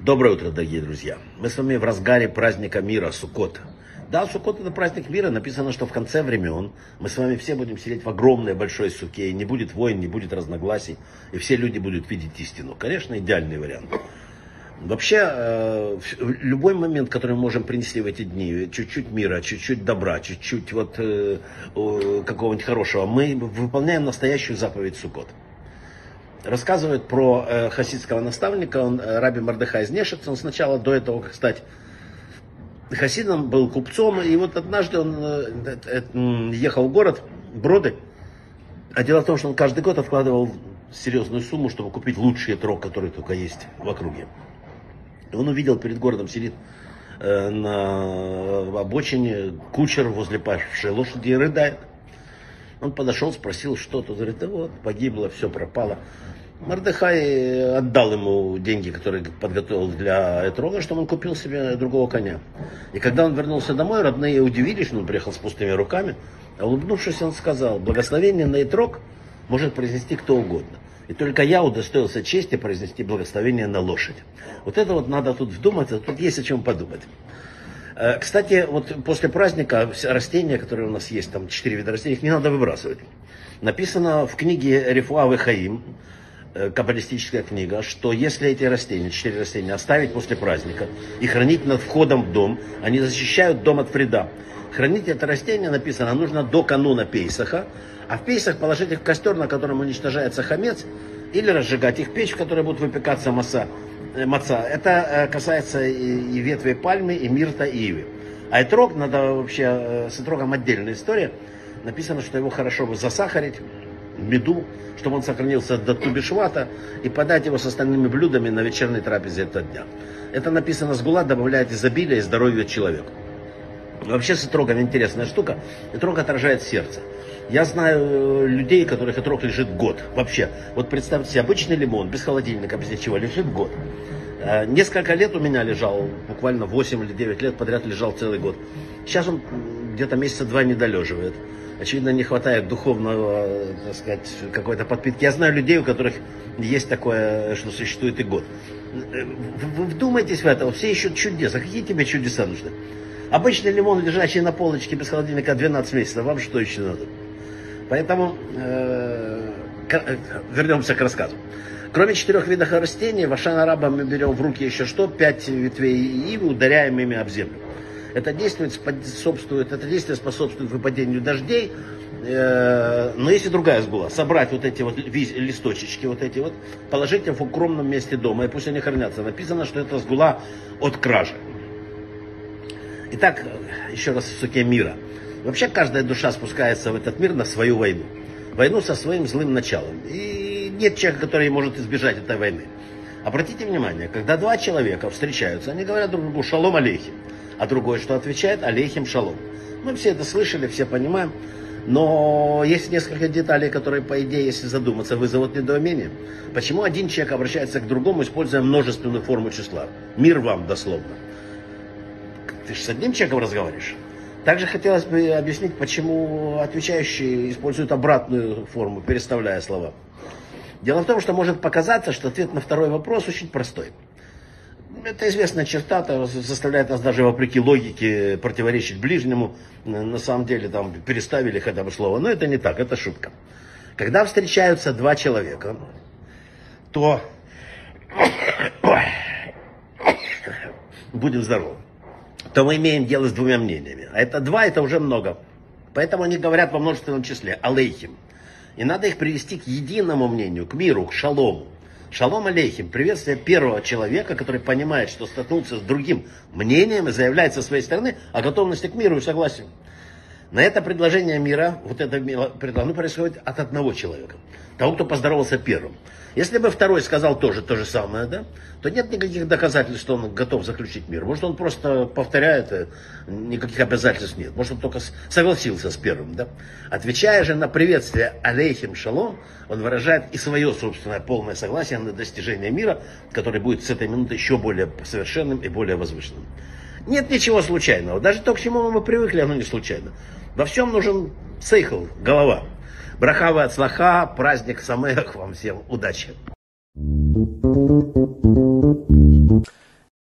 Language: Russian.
Доброе утро, дорогие друзья. Мы с вами в разгаре праздника мира Суккот. Да, Суккот это праздник мира. Написано, что в конце времен мы с вами все будем сидеть в огромной большой суке. И не будет войн, не будет разногласий. И все люди будут видеть истину. Конечно, идеальный вариант. Вообще, э, любой момент, который мы можем принести в эти дни, чуть-чуть мира, чуть-чуть добра, чуть-чуть вот э, какого-нибудь хорошего, мы выполняем настоящую заповедь Суккот. Рассказывают про э, хасидского наставника, он Раби Мардыха из Нешиц, он сначала до этого, как стать хасидом, был купцом, и вот однажды он ехал в город Броды, а дело в том, что он каждый год откладывал серьезную сумму, чтобы купить лучший трог, который только есть в округе. Он увидел перед городом сидит э, на обочине кучер возле павшей лошади и рыдает. Он подошел, спросил, что тут. Говорит, да вот, погибло, все пропало. Мардыхай отдал ему деньги, которые подготовил для Этрога, чтобы он купил себе другого коня. И когда он вернулся домой, родные удивились, что он приехал с пустыми руками. А улыбнувшись, он сказал, благословение на Этрог может произнести кто угодно. И только я удостоился чести произнести благословение на лошадь. Вот это вот надо тут вдуматься, тут есть о чем подумать. Э, кстати, вот после праздника растения, которые у нас есть, там четыре вида растений, их не надо выбрасывать. Написано в книге Рифуавы Хаим, э, каббалистическая книга, что если эти растения, четыре растения, оставить после праздника и хранить над входом в дом, они защищают дом от вреда. Хранить это растение, написано, нужно до кануна Пейсаха, а в Пейсах положить их в костер, на котором уничтожается хамец, или разжигать их в печь, в которой будет выпекаться масса, э, маца. Это э, касается и, и ветвей пальмы, и мирта, и ивы. А этрог, надо вообще, э, с этрогом отдельная история. Написано, что его хорошо бы засахарить меду, чтобы он сохранился до тубишвата, и подать его с остальными блюдами на вечерней трапезе этого дня. Это написано с гула, добавляет изобилие и здоровье человеку. Вообще с этрогом интересная штука. Этрог отражает сердце. Я знаю э, людей, которых отрок лежит год. Вообще. Вот представьте себе, обычный лимон, без холодильника, без ничего, лежит год. Э, несколько лет у меня лежал, буквально 8 или 9 лет подряд лежал целый год. Сейчас он где-то месяца два не долеживает. Очевидно, не хватает духовного, так сказать, какой-то подпитки. Я знаю людей, у которых есть такое, что существует и год. Э, вы вдумайтесь в это, все ищут чудес. А какие тебе чудеса нужны? Обычный лимон, лежащий на полочке без холодильника 12 месяцев, вам что еще надо? Поэтому э, э, вернемся к рассказу. Кроме четырех видов растений, в Ашан мы берем в руки еще что? Пять ветвей ивы, ударяем ими об землю. Это действие способствует, это действие способствует выпадению дождей. Э, но есть и другая сгула. Собрать вот эти вот листочечки, вот эти вот, положить их в укромном месте дома, и пусть они хранятся. Написано, что это сгула от кражи. Итак, еще раз в суке мира – Вообще каждая душа спускается в этот мир на свою войну. Войну со своим злым началом. И нет человека, который может избежать этой войны. Обратите внимание, когда два человека встречаются, они говорят друг другу «шалом алейхим», а другой что отвечает «алейхим шалом». Мы все это слышали, все понимаем. Но есть несколько деталей, которые, по идее, если задуматься, вызовут недоумение. Почему один человек обращается к другому, используя множественную форму числа? Мир вам, дословно. Ты же с одним человеком разговариваешь. Также хотелось бы объяснить, почему отвечающие используют обратную форму, переставляя слова. Дело в том, что может показаться, что ответ на второй вопрос очень простой. Это известная черта, это заставляет нас даже вопреки логике противоречить ближнему. На самом деле там переставили хотя бы слово. Но это не так, это шутка. Когда встречаются два человека, то будем здоровы то мы имеем дело с двумя мнениями. А это два, это уже много. Поэтому они говорят во множественном числе, алейхим. И надо их привести к единому мнению, к миру, к шалому. Шалом алейхим, приветствие первого человека, который понимает, что столкнулся с другим мнением и заявляет со своей стороны о готовности к миру и согласию. На это предложение мира, вот это предложение происходит от одного человека. Того, кто поздоровался первым. Если бы второй сказал тоже то же самое, да, то нет никаких доказательств, что он готов заключить мир. Может, он просто повторяет, э, никаких обязательств нет. Может, он только согласился с первым. Да? Отвечая же на приветствие алейхим шалом, он выражает и свое собственное полное согласие на достижение мира, который будет с этой минуты еще более совершенным и более возвышенным. Нет ничего случайного. Даже то, к чему мы привыкли, оно не случайно. Во всем нужен сейхл, голова. Брахава от слаха, праздник Самех вам всем. Удачи!